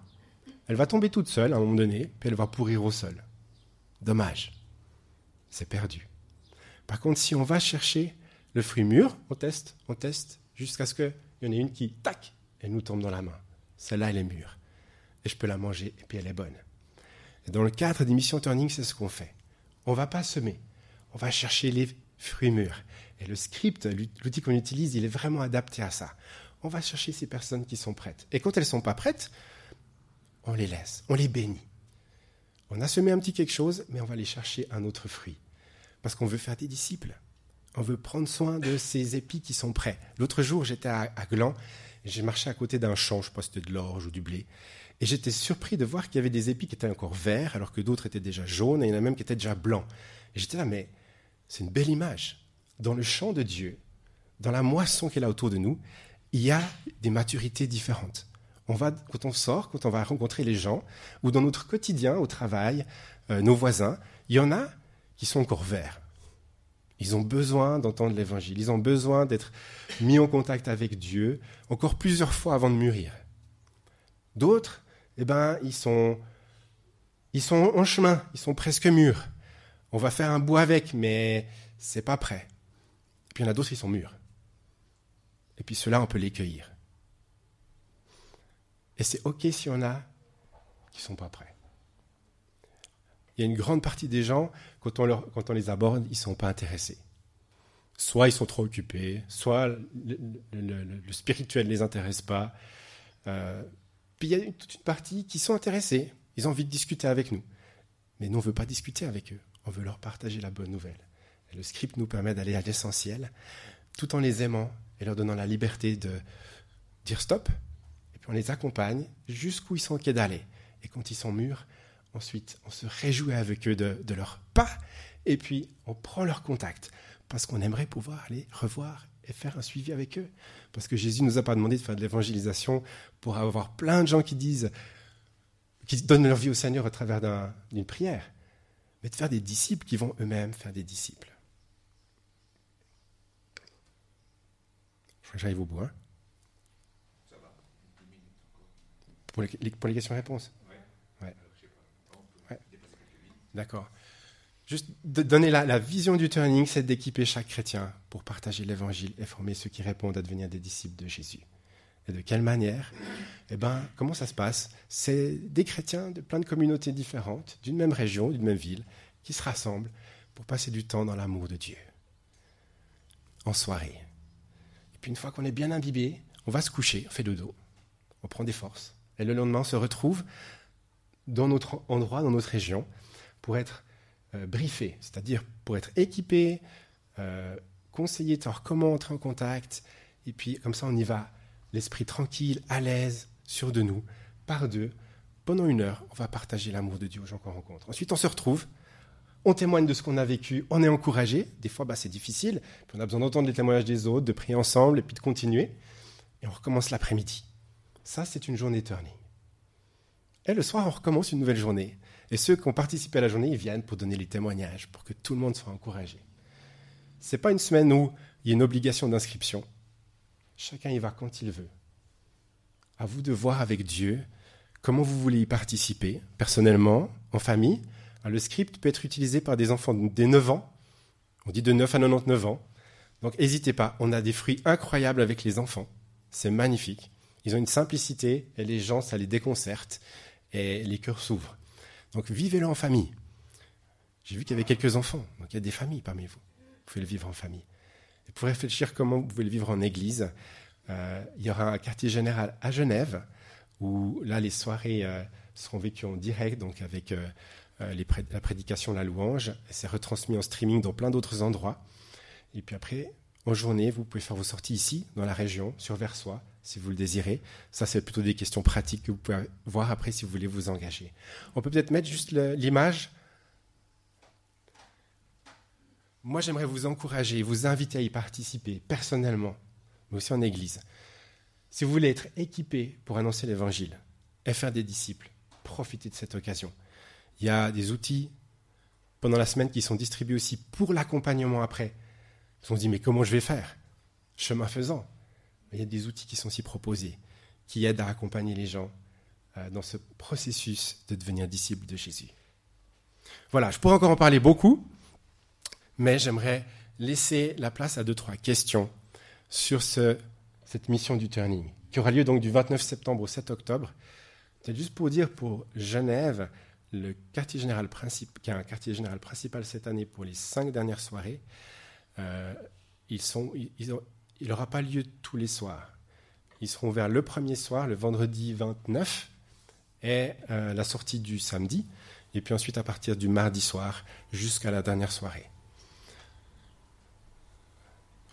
elle va tomber toute seule à un moment donné, puis elle va pourrir au sol. Dommage. C'est perdu. Par contre, si on va chercher le fruit mûr, on teste, on teste, jusqu'à ce qu'il y en ait une qui, tac, elle nous tombe dans la main. Celle-là, elle est mûre. Et je peux la manger, et puis elle est bonne. Dans le cadre des missions Turning, c'est ce qu'on fait. On ne va pas semer. On va chercher les fruits mûrs. Et le script, l'outil qu'on utilise, il est vraiment adapté à ça. On va chercher ces personnes qui sont prêtes. Et quand elles ne sont pas prêtes, on les laisse, on les bénit. On a semé un petit quelque chose, mais on va aller chercher un autre fruit. Parce qu'on veut faire des disciples. On veut prendre soin de ces épis qui sont prêts. L'autre jour, j'étais à, Gland, j'ai marché à côté d'un champ, je c'était de l'orge ou du blé. Et j'étais surpris de voir qu'il y avait des épis qui étaient encore verts, alors que d'autres étaient déjà jaunes, et il y en a même qui étaient déjà blancs. Et j'étais là, mais c'est une belle image. Dans le champ de Dieu, dans la moisson qui est là autour de nous, il y a des maturités différentes on va, quand on sort, quand on va rencontrer les gens, ou dans notre quotidien, au travail, euh, nos voisins, il y en a qui sont encore verts. Ils ont besoin d'entendre l'évangile, ils ont besoin d'être mis en contact avec Dieu encore plusieurs fois avant de mûrir. D'autres, eh ben, ils sont, ils sont en chemin, ils sont presque mûrs. On va faire un bout avec, mais c'est pas prêt. Et puis il y en a d'autres qui sont mûrs. Et puis ceux-là, on peut les cueillir. Et c'est OK s'il y en a qui ne sont pas prêts. Il y a une grande partie des gens, quand on, les aborde, ils ne sont pas intéressés. Soit ils sont trop occupés, soit le, spirituel ne les intéresse pas. Euh, puis il y a toute une partie qui sont intéressés. Ils ont envie de discuter avec nous. Mais nous, on ne veut pas discuter avec eux. On veut leur partager la bonne nouvelle. Et le script nous permet d'aller à l'essentiel, tout en les aimant et leur donnant la liberté de dire stop, on les accompagne jusqu'où ils sont ok d'aller. Et quand ils sont mûrs, ensuite, on se réjouit avec eux de, de leur pas, et puis on prend leur contact, parce qu'on aimerait pouvoir les revoir et faire un suivi avec eux. Parce que Jésus ne nous a pas demandé de faire de l'évangélisation pour avoir plein de gens qui disent, qui donnent leur vie au Seigneur à travers d'une prière, mais de faire des disciples qui vont eux-mêmes faire des disciples. Je crois que j'arrive au bout. Hein? Pour les, questions-réponses? Ouais. ouais. D'accord. Juste de donner la, la, vision du turning, c'est d'équiper chaque chrétien pour partager l'évangile et former ceux qui répondent à devenir des disciples de Jésus. Et de quelle manière Eh bien, comment ça se passe? C'est des chrétiens de plein de communautés différentes, d'une même région, d'une même ville, qui se rassemblent pour passer du temps dans l'amour de Dieu. En soirée. Et puis une fois qu'on est bien imbibé, on va se coucher, on fait dodo, on prend des forces. Et le lendemain, on se retrouve dans notre endroit, dans notre région, pour être euh, briefés, c'est-à-dire pour être équipés, euh, conseillés de savoir comment entrer en contact, et puis comme ça on y va, l'esprit tranquille, à l'aise, sûr de nous, par deux. Pendant une heure, on va partager l'amour de Dieu aux gens qu'on rencontre. Ensuite, on se retrouve, on témoigne de ce qu'on a vécu, on est encouragé. Des fois, bah, c'est difficile, puis on a besoin d'entendre les témoignages des autres, de prier ensemble, et puis de continuer. Et on recommence l'après-midi. Ça, c'est une journée turning. Et le soir, on recommence une nouvelle journée. Et ceux qui ont participé à la journée, ils viennent pour donner les témoignages, pour que tout le monde soit encouragé. Ce n'est pas une semaine où il y a une obligation d'inscription. Chacun y va quand il veut. À vous de voir avec Dieu comment vous voulez y participer, personnellement, en famille. Le script peut être utilisé par des enfants des 9 ans. On dit de 9 à 99 ans. Donc n'hésitez pas, on a des fruits incroyables avec les enfants. C'est magnifique. Ils ont une simplicité et les gens, ça les déconcerte et les cœurs s'ouvrent. Donc vivez-le en famille. J'ai vu qu'il y avait quelques enfants, donc il y a des familles parmi vous. Vous pouvez le vivre en famille. Pour réfléchir comment vous pouvez le vivre en église, euh, il y aura un quartier général à Genève, où là les soirées euh, seront vécues en direct, donc avec euh, la prédication, la louange. C'est retransmis en streaming dans plein d'autres endroits. Et puis après, en journée, vous pouvez faire vos sorties ici, dans la région, sur Versoix, si vous le désirez. Ça, c'est plutôt des questions pratiques que vous pouvez voir après si vous voulez vous engager. On peut peut-être mettre juste l'image. Moi, j'aimerais vous encourager, vous inviter à y participer personnellement, mais aussi en Église. Si vous voulez être équipé pour annoncer l'Évangile et faire des disciples, profitez de cette occasion. Il y a des outils pendant la semaine qui sont distribués aussi pour l'accompagnement après. On se dit, mais comment je vais faire? Chemin faisant. Il y a des outils qui sont aussi proposés, qui aident à accompagner les gens euh, dans ce processus de devenir disciple de Jésus. Voilà, je pourrais encore en parler beaucoup, mais j'aimerais laisser la place à deux, trois questions sur ce, cette mission du turning, qui aura lieu donc du 29 septembre au 7 octobre. C'est juste pour dire pour Genève, le quartier général principal, qui est un quartier général principal cette année pour les cinq dernières soirées, euh, ils sont, il n'aura pas lieu tous les soirs. Ils seront vers le premier soir, le vendredi 29, et euh, la sortie du samedi, et puis ensuite à partir du mardi soir jusqu'à la dernière soirée.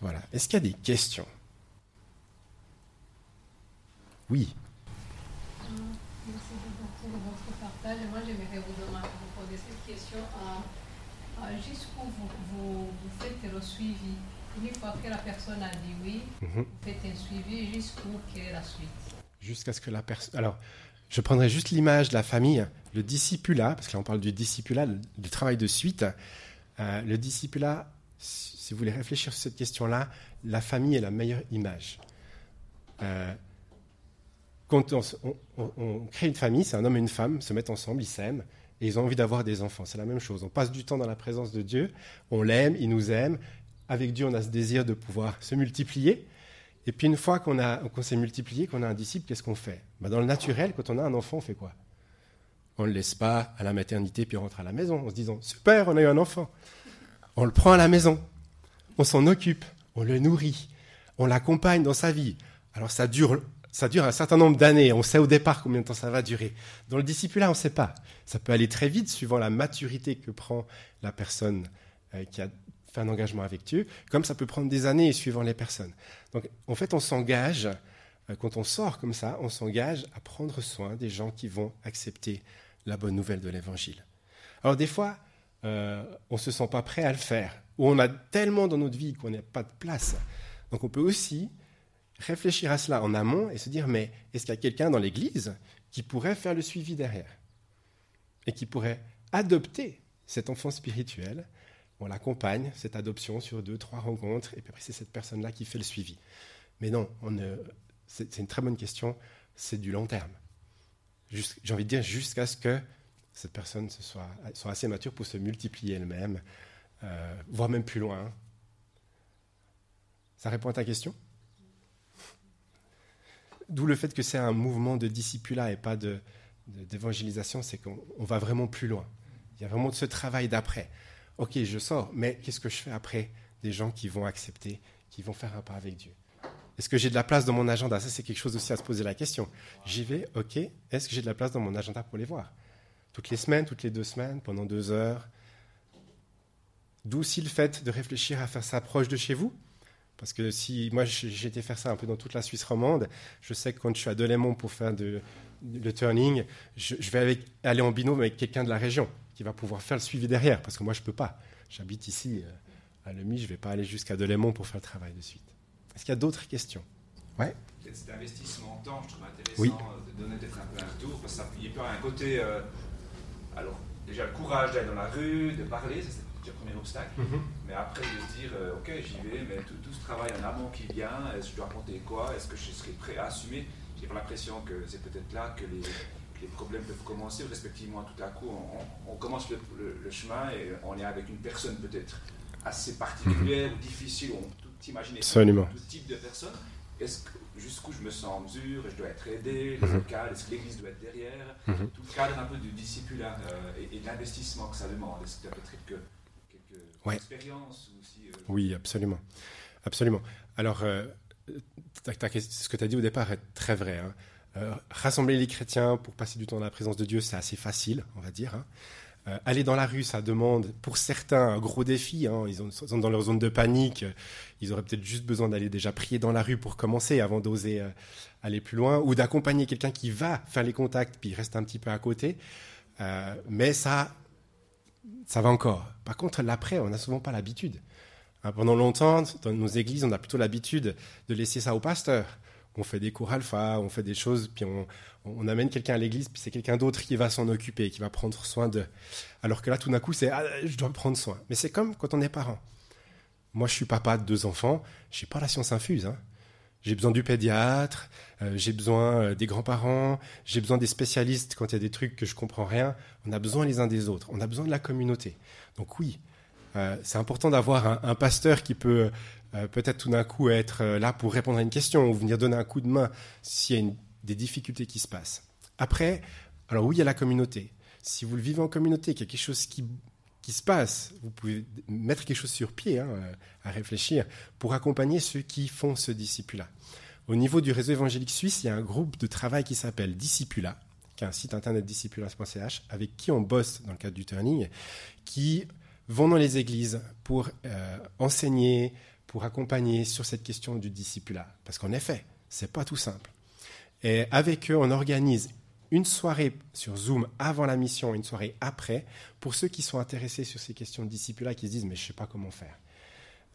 Voilà. Est-ce qu'il y a des questions? Oui. Merci de votre partage. Moi, j'aimerais vous, vous poser cette question. Jusqu'où vous, vous, vous faites le suivi? Une fois que la personne a dit oui, mhm. vous faites un suivi jusqu'où est la suite? Jusqu'à ce que la personne. Alors, je prendrai juste l'image de la famille, le discipulat, parce que là on parle du discipulat, du travail de suite. Euh, le discipulat, si vous voulez réfléchir sur cette question-là, la famille est la meilleure image. Euh, quand on, crée une famille, c'est un homme et une femme, se mettent ensemble, ils s'aiment, et ils ont envie d'avoir des enfants. C'est la même chose. On passe du temps dans la présence de Dieu, on l'aime, il nous aime, avec Dieu, on a ce désir de pouvoir se multiplier. Et puis une fois qu'on s'est multiplié, qu'on a un disciple, qu'est-ce qu'on fait? Bah, Dans le naturel, quand on a un enfant, on fait quoi? On ne le laisse pas à la maternité puis on rentre à la maison en se disant Super, on a eu un enfant. On le prend à la maison, on s'en occupe, on le nourrit, on l'accompagne dans sa vie. Alors ça dure, ça dure un certain nombre d'années, on sait au départ combien de temps ça va durer. Dans le discipulat, on ne sait pas. Ça peut aller très vite suivant la maturité que prend la personne euh, qui a un engagement avec Dieu, comme ça peut prendre des années suivant les personnes. Donc en fait, on s'engage, euh, quand on sort comme ça, on s'engage à prendre soin des gens qui vont accepter la bonne nouvelle de l'Évangile. Alors des fois, euh, on se sent pas prêt à le faire, ou on a tellement dans notre vie qu'on n'a pas de place. Donc on peut aussi réfléchir à cela en amont et se dire, mais est-ce qu'il y a quelqu'un dans l'Église qui pourrait faire le suivi derrière et qui pourrait adopter cet enfant spirituel? On l'accompagne, cette adoption, sur deux, trois rencontres, et puis après, c'est cette personne-là qui fait le suivi. Mais non, c'est une très bonne question, c'est du long terme. J'ai envie de dire jusqu'à ce que cette personne soit, assez mature pour se multiplier elle-même, euh, voire même plus loin. Ça répond à ta question? D'où le fait que c'est un mouvement de discipulat et pas d'évangélisation, c'est qu'on va vraiment plus loin. Il y a vraiment ce travail d'après ok, je sors, mais qu'est-ce que je fais après des gens qui vont accepter, qui vont faire un pas avec Dieu? Est-ce que j'ai de la place dans mon agenda? Ça, c'est quelque chose aussi à se poser la question. J'y vais, ok, est-ce que j'ai de la place dans mon agenda pour les voir? Toutes les semaines, toutes les deux semaines, pendant deux heures. D'où aussi le fait de réfléchir à faire ça proche de chez vous. Parce que si moi j'ai été faire ça un peu dans toute la Suisse romande, je sais que quand je suis à Delémont pour faire de, le turning, je, vais aller en binôme avec quelqu'un de la région qui va pouvoir faire le suivi derrière, parce que moi je peux pas. J'habite ici euh, à Lemi, je ne vais pas aller jusqu'à Delémont pour faire le travail de suite. Est-ce qu'il y a d'autres questions? Ouais. Cet investissement en temps, je trouve intéressant euh, de donner peut-être un peu un retour, parce qu'il peut y avoir un côté. Euh, alors, déjà le courage d'aller dans la rue, de parler, ça c'est le premier obstacle. Mhm. Mais après, de se dire, ok, j'y vais, mais tout, ce travail en amont qui vient, est-ce que je dois raconter quoi? Est-ce que je serai prêt à assumer? J'ai l'impression que c'est peut-être là que les, les problèmes peuvent commencer, respectivement, tout à coup, on, commence le, chemin et on est avec une personne peut-être assez particulière ou difficile, on peut imaginer tout type de personne. Est-ce que jusqu'où je me sens en mesure, je dois être aidé, le mhm. cadre, est-ce que l'Église doit être derrière, mhm. tout le cadre un peu du discipulat euh, et, de l'investissement que ça demande. Est-ce qu'il y a peut-être quelques, quelques expériences aussi, euh, Oui, absolument. Absolument. Alors, euh, ce que tu as dit au départ est très vrai. Hein. Euh, rassembler les chrétiens pour passer du temps dans la présence de Dieu, c'est assez facile, on va dire. Hein. Euh, aller dans la rue, ça demande pour certains un gros défi. Hein. Ils, sont dans leur zone de panique. Ils auraient peut-être juste besoin d'aller déjà prier dans la rue pour commencer avant d'oser euh, aller plus loin ou d'accompagner quelqu'un qui va faire les contacts puis reste un petit peu à côté. mais ça, ça va encore. Par contre, l'après, on n'a souvent pas l'habitude. Hein, pendant longtemps, dans nos églises, on a plutôt l'habitude de laisser ça au pasteur on fait des cours alpha, on fait des choses, puis on, amène quelqu'un à l'église, puis c'est quelqu'un d'autre qui va s'en occuper, qui va prendre soin de. Alors que là, tout d'un coup, c'est ah, je dois prendre soin. Mais c'est comme quand on est parent. Moi, je suis papa de deux enfants, je n'ai pas la science infuse. Hein. J'ai besoin du pédiatre, euh, j'ai besoin euh, des grands-parents, j'ai besoin des spécialistes quand il y a des trucs que je comprends rien. On a besoin les uns des autres, on a besoin de la communauté. Donc oui, euh, c'est important d'avoir un, pasteur qui peut euh, peut-être tout d'un coup être euh, là pour répondre à une question ou venir donner un coup de main s'il y a des difficultés qui se passent. Après, alors oui, il y a la communauté. Si vous le vivez en communauté, qu'il y a quelque chose qui, se passe, vous pouvez mettre quelque chose sur pied hein, à réfléchir pour accompagner ceux qui font ce discipula. Au niveau du réseau évangélique suisse, il y a un groupe de travail qui s'appelle Discipula, qui est un site internet discipula.ch, avec qui on bosse dans le cadre du turning, qui vont dans les églises pour euh, enseigner, pour accompagner sur cette question du discipulat. Parce qu'en effet, c'est pas tout simple. Et avec eux, on organise une soirée sur Zoom avant la mission et une soirée après pour ceux qui sont intéressés sur ces questions de discipulat qui se disent mais je sais pas comment faire.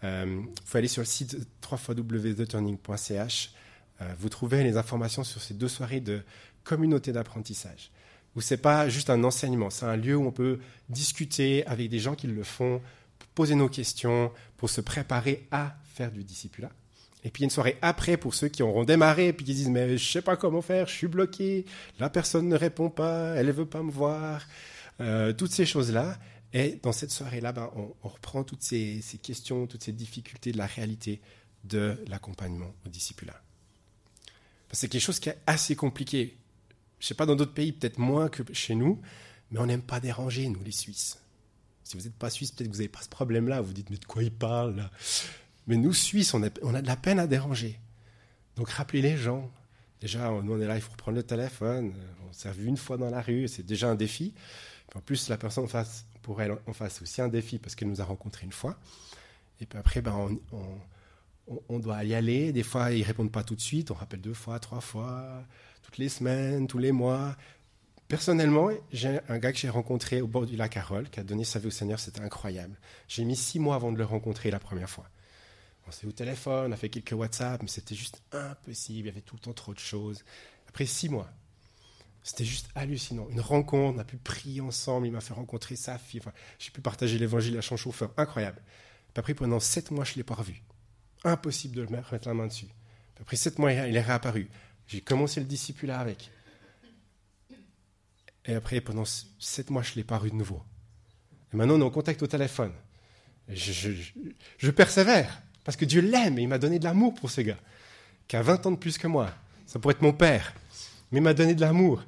Il euh, faut aller sur le site www.theturning.ch. Euh, vous trouvez les informations sur ces deux soirées de communauté d'apprentissage où c'est pas juste un enseignement, c'est un lieu où on peut discuter avec des gens qui le font, poser nos questions, pour se préparer à faire du discipulat. Et puis une soirée après pour ceux qui auront démarré et puis qui disent mais je sais pas comment faire, je suis bloqué, la personne ne répond pas, elle ne veut pas me voir, euh, toutes ces choses là. Et dans cette soirée-là, ben, on, reprend toutes ces, ces, questions, toutes ces difficultés de la réalité de l'accompagnement au discipulat. C'est quelque chose qui est assez compliqué je sais pas, dans d'autres pays, peut-être moins que chez nous, mais on n'aime pas déranger, nous, les Suisses. Si vous n'êtes pas Suisse, peut-être que vous n'avez pas ce problème-là. Vous dites, mais de quoi il parle Mais nous, Suisses, on a, de la peine à déranger. Donc rappelez les gens. Déjà, nous, on est là, il faut reprendre le téléphone. On s'est vu une fois dans la rue, c'est déjà un défi. en plus, la personne en face, pour elle, en face, aussi un défi parce qu'elle nous a rencontrés une fois. Et puis après, ben, on, on doit y aller. Des fois, ils répondent pas tout de suite. On rappelle deux fois, trois fois toutes les semaines, tous les mois. Personnellement, j'ai un gars que j'ai rencontré au bord du lac Carole, qui a donné sa vie au Seigneur, c'était incroyable. J'ai mis six mois avant de le rencontrer la première fois. On s'est au téléphone, on a fait quelques WhatsApp, mais c'était juste impossible, il y avait tout le temps trop de choses. Après six mois, c'était juste hallucinant. Une rencontre, on a pu prier ensemble, il m'a fait rencontrer sa fille, j'ai pu partager l'évangile à son chauffeur, incroyable. après, pendant sept mois, je ne l'ai pas revu. Impossible de le mettre, la main dessus. après sept mois, il est réapparu. J'ai commencé le discipulat avec. Et après, pendant sept mois, je ne l'ai pas revu de nouveau. Et maintenant, on est en contact au téléphone. je, persévère, parce que Dieu l'aime et il m'a donné de l'amour pour ce gars, qui a 20 ans de plus que moi. Ça pourrait être mon père, mais il m'a donné de l'amour.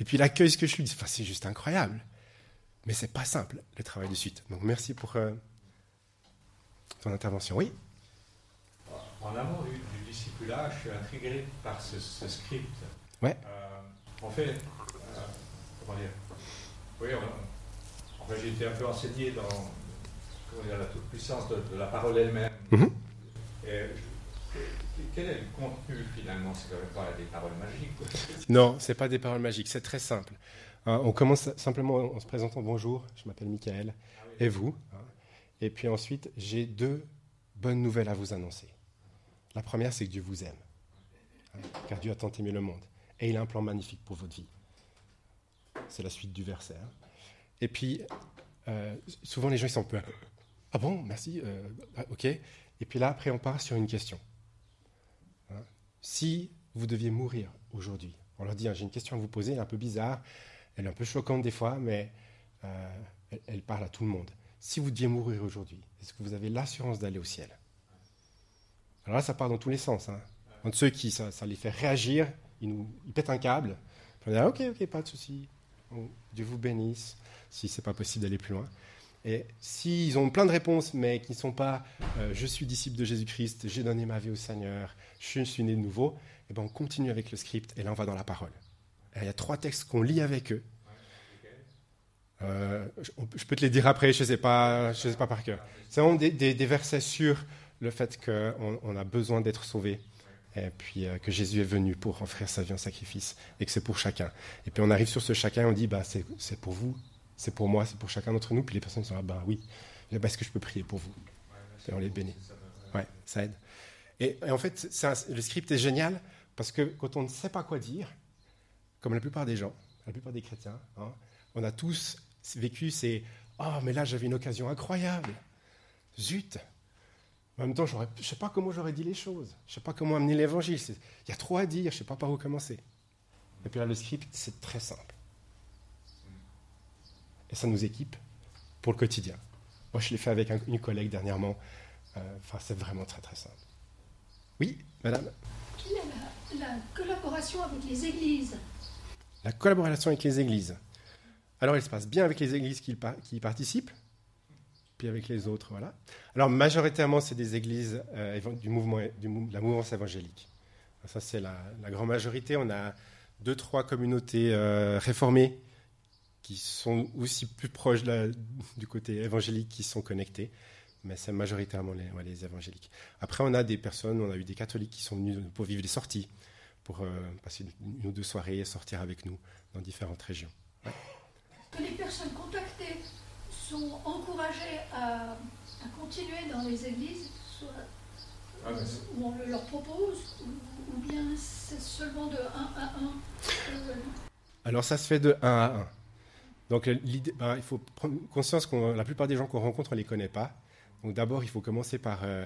Et puis l'accueil que je lui dis, enfin, c'est juste incroyable. Mais c'est pas simple, le travail de suite. Donc merci pour euh, ton intervention. Oui? En amont du, là, je suis intrigué par ce, script. Ouais. Euh, en fait, comment dire Oui, enfin, j'ai été un peu enseigné dans la toute-puissance de, la parole elle-même. Mhm. quel est le contenu finalement? C'est quand même pas des paroles magiques. Non, c'est pas des paroles magiques, c'est très simple. Hein, on commence simplement en se présentant bonjour, je m'appelle Michael, ah et vous. Hein. et puis ensuite, j'ai deux bonnes nouvelles à vous annoncer. La première, c'est que Dieu vous aime, hein, car Dieu a tant aimé le monde, et il a un plan magnifique pour votre vie. C'est la suite du verset. Et puis, euh, souvent les gens ils sont un peu ah bon, merci, euh, ah, ok. Et puis là, après, on part sur une question. si vous deviez mourir aujourd'hui, on leur dit, j'ai une question à vous poser, elle est un peu bizarre, elle est un peu choquante des fois, mais euh, elle, parle à tout le monde. Si vous deviez mourir aujourd'hui, est-ce que vous avez l'assurance d'aller au ciel? Alors là, ça part dans tous les sens. Hein. Entre ceux qui, ça, les fait réagir, ils, nous, ils pètent un câble. On dit, ok, ok, pas de souci. Dieu vous bénisse, si c'est pas possible d'aller plus loin. Et s'ils ont plein de réponses, mais qui ne sont pas euh, je suis disciple de Jésus-Christ, j'ai donné ma vie au Seigneur, je suis né de nouveau, eh ben on continue avec le script et là on va dans la parole. Il y a trois textes qu'on lit avec eux. Euh, je, peux te les dire après, je ne sais, pas, je sais pas par cœur. C'est vraiment des, versets sur le fait qu'on on a besoin d'être sauvé et puis euh, que Jésus est venu pour offrir sa vie en sacrifice et que c'est pour chacun. Et puis on arrive sur ce chacun on dit bah, c'est pour vous, c'est pour moi, c'est pour chacun d'entre nous. Puis les personnes sont là, bah oui, est-ce que je peux prier pour vous? Et on les bénit. Ouais, ça aide. Et, en fait, le script est génial parce que quand on ne sait pas quoi dire, comme la plupart des gens, la plupart des chrétiens, hein, on a tous vécu ces Oh, mais là j'avais une occasion incroyable. Zut En même temps, je ne sais pas comment j'aurais dit les choses. Je ne sais pas comment amener l'évangile. Il y a trop à dire, je ne sais pas par où commencer. Et puis là, le script, c'est très simple. Et ça nous équipe pour le quotidien. Moi, je l'ai fait avec une collègue dernièrement. Euh, enfin, c'est vraiment très très simple. Oui, madame Quelle est la collaboration avec les églises? La collaboration avec les églises. Alors, elle se passe bien avec les églises qui, y participent, puis avec les autres, voilà. Alors, majoritairement, c'est des églises euh, du mouvement, de la mouvance évangélique. Ça, c'est la, grande majorité. On a deux, trois communautés euh, réformées qui sont aussi plus proches du côté évangélique qui sont connectées, mais c'est majoritairement les, évangéliques. Après, on a des personnes, on a eu des catholiques qui sont venus pour vivre des sorties pour euh, passer une, ou deux soirées et sortir avec nous dans différentes régions. Que les personnes contactées sont encouragées à, continuer dans les églises, soit, ah, où on le leur propose, ou, bien c'est seulement de 1 à 1 euh, Alors ça se fait de 1 à 1. Donc bah, il faut prendre conscience que la plupart des gens qu'on rencontre, on ne les connaît pas. Donc d'abord, il faut commencer par euh,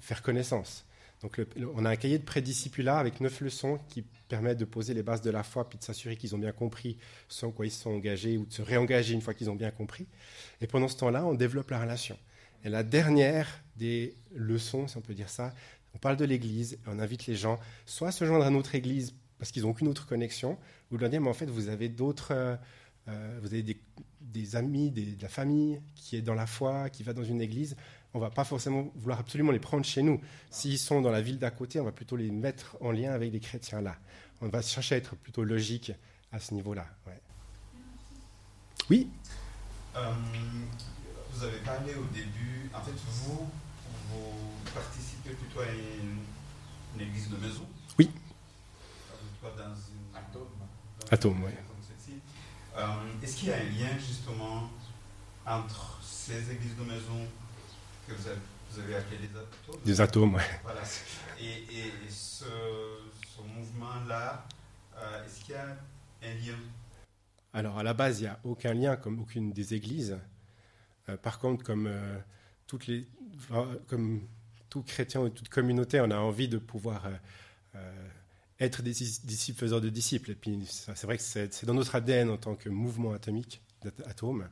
faire connaissance. Donc on a un cahier de prédiscipula avec neuf leçons qui permettent de poser les bases de la foi, puis de s'assurer qu'ils ont bien compris ce en quoi ils sont engagés ou de se réengager une fois qu'ils ont bien compris. Et pendant ce temps-là, on développe la relation. Et la dernière des leçons, si on peut dire ça, on parle de l'Église et on invite les gens soit à se joindre à notre Église parce qu'ils n'ont aucune autre connexion, ou de leur dire, mais en fait, vous avez d'autres... Euh, euh, vous avez des, amis, de la famille qui est dans la foi, qui va dans une église on va pas forcément vouloir absolument les prendre chez nous. S'ils sont dans la ville d'à côté, on va plutôt les mettre en lien avec des chrétiens là. On va chercher à être plutôt logique à ce niveau-là. Oui euh, Vous avez parlé au début, en fait, vous, vous participez plutôt à une, église de maison Oui. Pas dans une atome. Atome, oui. Euh, est-ce qu'il y a un lien justement entre ces églises de maison que vous avez, appelé des atomes. Des atomes, oui. Voilà. Et, ce, mouvement-là, euh, est-ce qu'il y a un lien? Alors, à la base, il n'y a aucun lien, comme aucune des églises. Euh, par contre, comme, euh, toutes les, comme tout chrétien ou toute communauté, on a envie de pouvoir être des disciples faiseurs de disciples. Et puis, c'est vrai que c'est dans notre ADN en tant que mouvement atomique, d'atomes.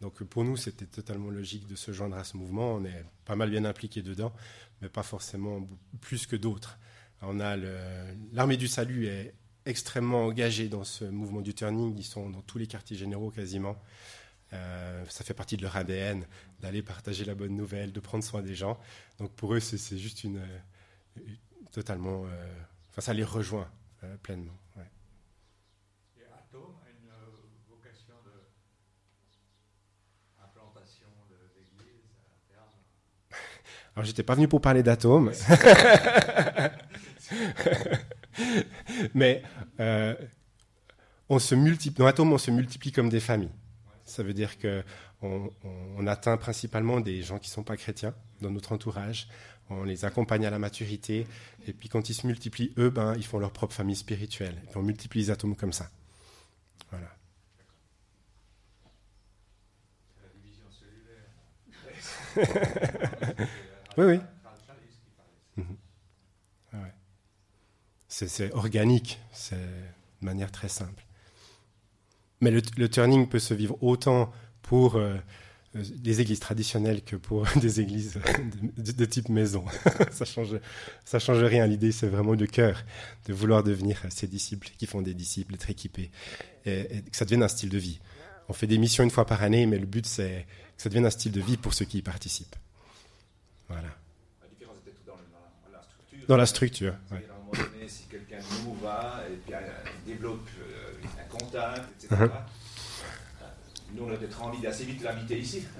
Donc pour nous, c'était totalement logique de se joindre à ce mouvement. On est pas mal bien impliqué dedans, mais pas forcément plus que d'autres. On a l'armée du salut est extrêmement engagée dans ce mouvement du turning. Ils sont dans tous les quartiers généraux quasiment. Euh, ça fait partie de leur ADN d'aller partager la bonne nouvelle, de prendre soin des gens. Donc pour eux, c'est juste une, totalement. Euh, enfin, ça les rejoint euh, pleinement. Alors, j'étais pas venu pour parler d'atomes. (laughs) Mais euh, on se multiplie, dans Atome, on se multiplie comme des familles. Ça veut dire que on, atteint principalement des gens qui ne sont pas chrétiens dans notre entourage. On les accompagne à la maturité. Et puis quand ils se multiplient, eux, ben, ils font leur propre famille spirituelle. Et puis on multiplie les atomes comme ça. Voilà. (laughs) oui, oui. Mhm. Ah c'est organique, c'est de manière très simple. Mais le, turning peut se vivre autant pour euh, des églises traditionnelles que pour (laughs) des églises de, type maison. (laughs) ça change, ça change rien. L'idée, c'est vraiment de cœur, de vouloir devenir ces disciples qui font des disciples, être équipés, et, que ça devienne un style de vie. On fait des missions une fois par année, mais le but, c'est que ça devienne un style de vie pour ceux qui y participent. Voilà. La différence est peut-être dans, la structure. Dans la structure, À un moment donné, si quelqu'un nous va et puis euh, développe euh, un contact, etc., uh-huh. euh, nous, on a peut-être envie d'assez vite l'inviter ici. (laughs)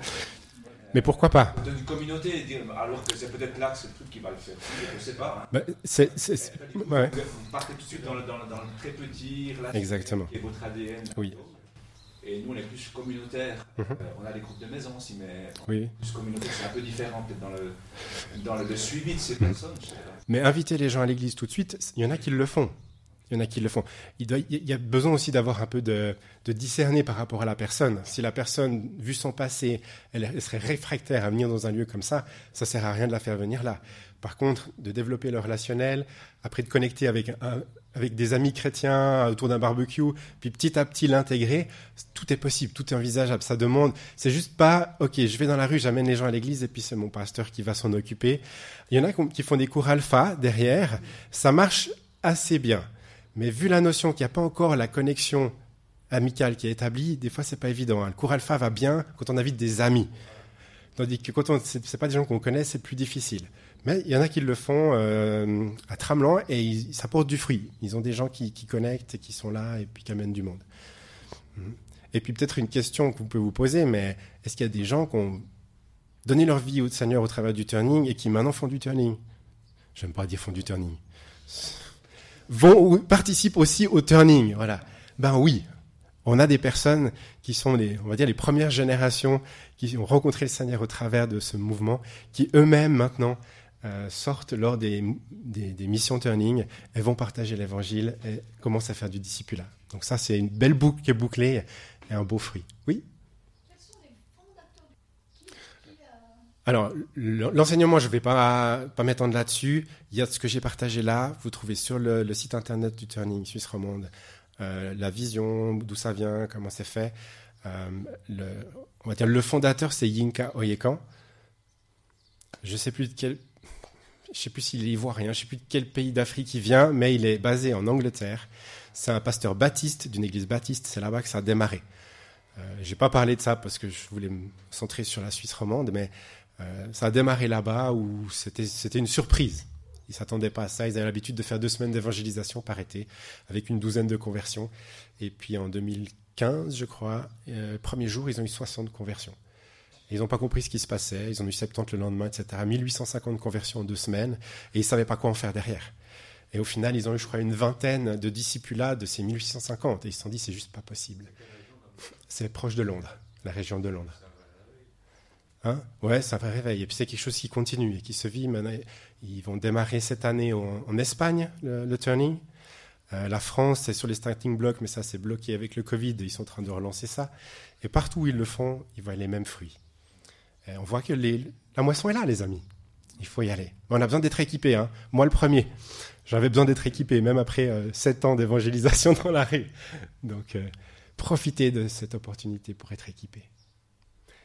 Mais pourquoi pas? Dans une communauté, alors que c'est peut-être là que c'est le truc qui va le faire. Je ne sais pas. Hein. Bah, c'est, ouais. Vous partez tout de suite dans le, dans le, dans le très petit, Exactement. qui est votre ADN. Oui. Et nous, on est plus communautaire. Mhm. Euh, on a des groupes de maison aussi, mais oui. plus communautaire, c'est un peu différent peut-être dans le, dans le, suivi de ces mhm. personnes. Mais inviter les gens à l'église tout de suite, il y en a qui le font. Il y en a qui le font. Il, y a besoin aussi d'avoir un peu de, de, discerner par rapport à la personne. Si la personne, vu son passé, elle, serait réfractaire à venir dans un lieu comme ça, ça sert à rien de la faire venir là. Par contre, de développer le relationnel, après de connecter avec un, avec des amis chrétiens autour d'un barbecue, puis petit à petit l'intégrer, tout est possible, tout est envisageable. Ça demande, c'est juste pas, ok, je vais dans la rue, j'amène les gens à l'église et puis c'est mon pasteur qui va s'en occuper. Il y en a qui font des cours alpha derrière, ça marche assez bien. Mais vu la notion qu'il n'y a pas encore la connexion amicale qui est établie, des fois c'est pas évident. Hein. Le cours alpha va bien quand on invite des amis. Tandis que quand on, c'est pas des gens qu'on connaît, c'est plus difficile. Mais il y en a qui le font euh, à Tramelan et ça porte du fruit. Ils ont des gens qui, connectent et qui sont là et puis qui amènent du monde. Mhm. Et puis peut-être une question que vous pouvez vous poser, mais est-ce qu'il y a des gens qui ont donné leur vie au Seigneur au travers du turning et qui maintenant font du turning? J'aime pas dire font du turning. Vont participent aussi au turning, voilà. Ben oui, on a des personnes qui sont les, on va dire, les premières générations qui ont rencontré le Seigneur au travers de ce mouvement, qui eux-mêmes maintenant euh, sortent lors des, des, missions turning et vont partager l'évangile et commencent à faire du discipulat. Donc ça, c'est une belle boucle qui bouclée et un beau fruit. Oui? Alors, l'enseignement, je ne vais pas, m'étendre là-dessus. Il y a ce que j'ai partagé là. Vous trouvez sur le, site internet du Turning Suisse Romande euh, la vision, d'où ça vient, comment c'est fait. Euh, le, on va dire le fondateur, c'est Yinka Oyekan. Je ne sais plus de quel je sais plus s'il est ivoirien, je ne sais plus de quel pays d'Afrique il vient, mais il est basé en Angleterre. C'est un pasteur baptiste d'une église baptiste, c'est là-bas que ça a démarré. Euh, je n'ai pas parlé de ça parce que je voulais me centrer sur la Suisse romande, mais ça a démarré là-bas où c'était une surprise. Ils s'attendaient pas à ça. Ils avaient l'habitude de faire deux semaines d'évangélisation par été, avec une douzaine de conversions. Et puis en 2015, je crois, euh, premier jour, ils ont eu 60 conversions. Ils n'ont pas compris ce qui se passait. Ils ont eu 70 le lendemain, etc. 1850 conversions en deux semaines. Et ils ne savaient pas quoi en faire derrière. Et au final, ils ont eu, je crois, une vingtaine de discipulats de ces 1850. Et ils se sont dit, c'est juste pas possible. C'est proche de Londres, la région de Londres. Hein? Ouais, c'est un vrai réveil. Et puis c'est quelque chose qui continue et qui se vit. Maintenant, ils vont démarrer cette année en, Espagne, le, turning. Euh, la France, c'est sur les starting blocks, mais ça, c'est bloqué avec le Covid. Ils sont en train de relancer ça. Et partout où ils le font, ils voient les mêmes fruits on voit que la moisson est là, les amis. Il faut y aller. on a besoin d'être équipé. Hein. Moi, le premier. J'avais besoin d'être équipé, même après euh, ans d'évangélisation (laughs) dans la rue. Donc, euh, profitez de cette opportunité pour être équipé.